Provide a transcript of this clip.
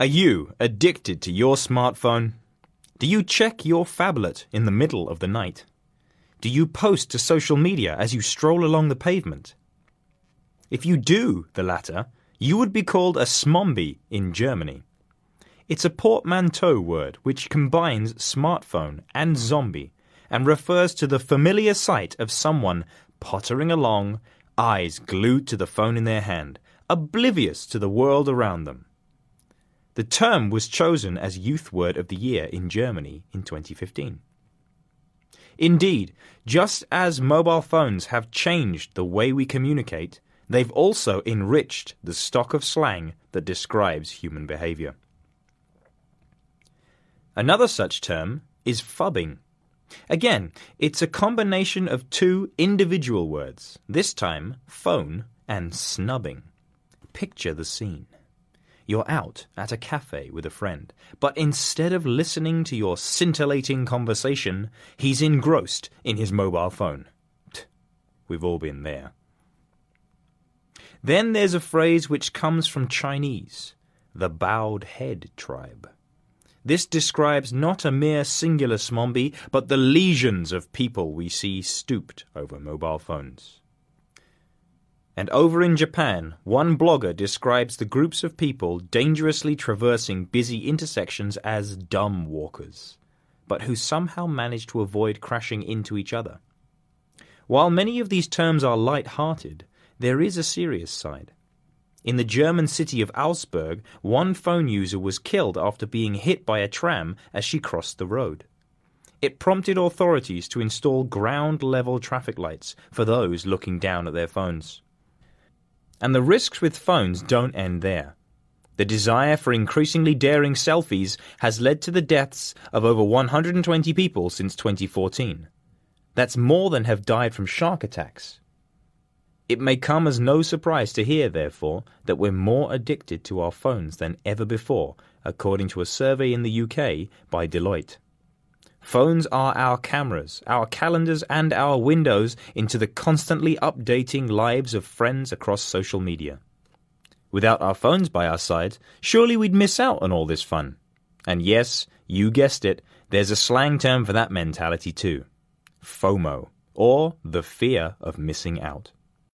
Are you addicted to your smartphone? Do you check your phablet in the middle of the night? Do you post to social media as you stroll along the pavement? If you do the latter, you would be called a smombie in Germany. It's a portmanteau word which combines smartphone and zombie and refers to the familiar sight of someone pottering along, eyes glued to the phone in their hand, oblivious to the world around them. The term was chosen as Youth Word of the Year in Germany in 2015. Indeed, just as mobile phones have changed the way we communicate, they've also enriched the stock of slang that describes human behavior. Another such term is phubbing. Again, it's a combination of two individual words, this time phone and snubbing. Picture the scene. You're out at a cafe with a friend, but instead of listening to your scintillating conversation, he's engrossed in his mobile phone. We've all been there. Then there's a phrase which comes from Chinese, the bowed head tribe. This describes not a mere singular smombie, but the legions of people we see stooped over mobile phones. And over in Japan, one blogger describes the groups of people dangerously traversing busy intersections as dumb walkers, but who somehow manage to avoid crashing into each other. While many of these terms are light-hearted, there is a serious side. In the German city of Augsburg, one phone user was killed after being hit by a tram as she crossed the road. It prompted authorities to install ground level traffic lights for those looking down at their phones. And the risks with phones don't end there. The desire for increasingly daring selfies has led to the deaths of over 120 people since 2014. That's more than have died from shark attacks. It may come as no surprise to hear, therefore, that we're more addicted to our phones than ever before, according to a survey in the UK by Deloitte. Phones are our cameras, our calendars, and our windows into the constantly updating lives of friends across social media. Without our phones by our sides, surely we'd miss out on all this fun. And yes, you guessed it, there's a slang term for that mentality too FOMO, or the fear of missing out.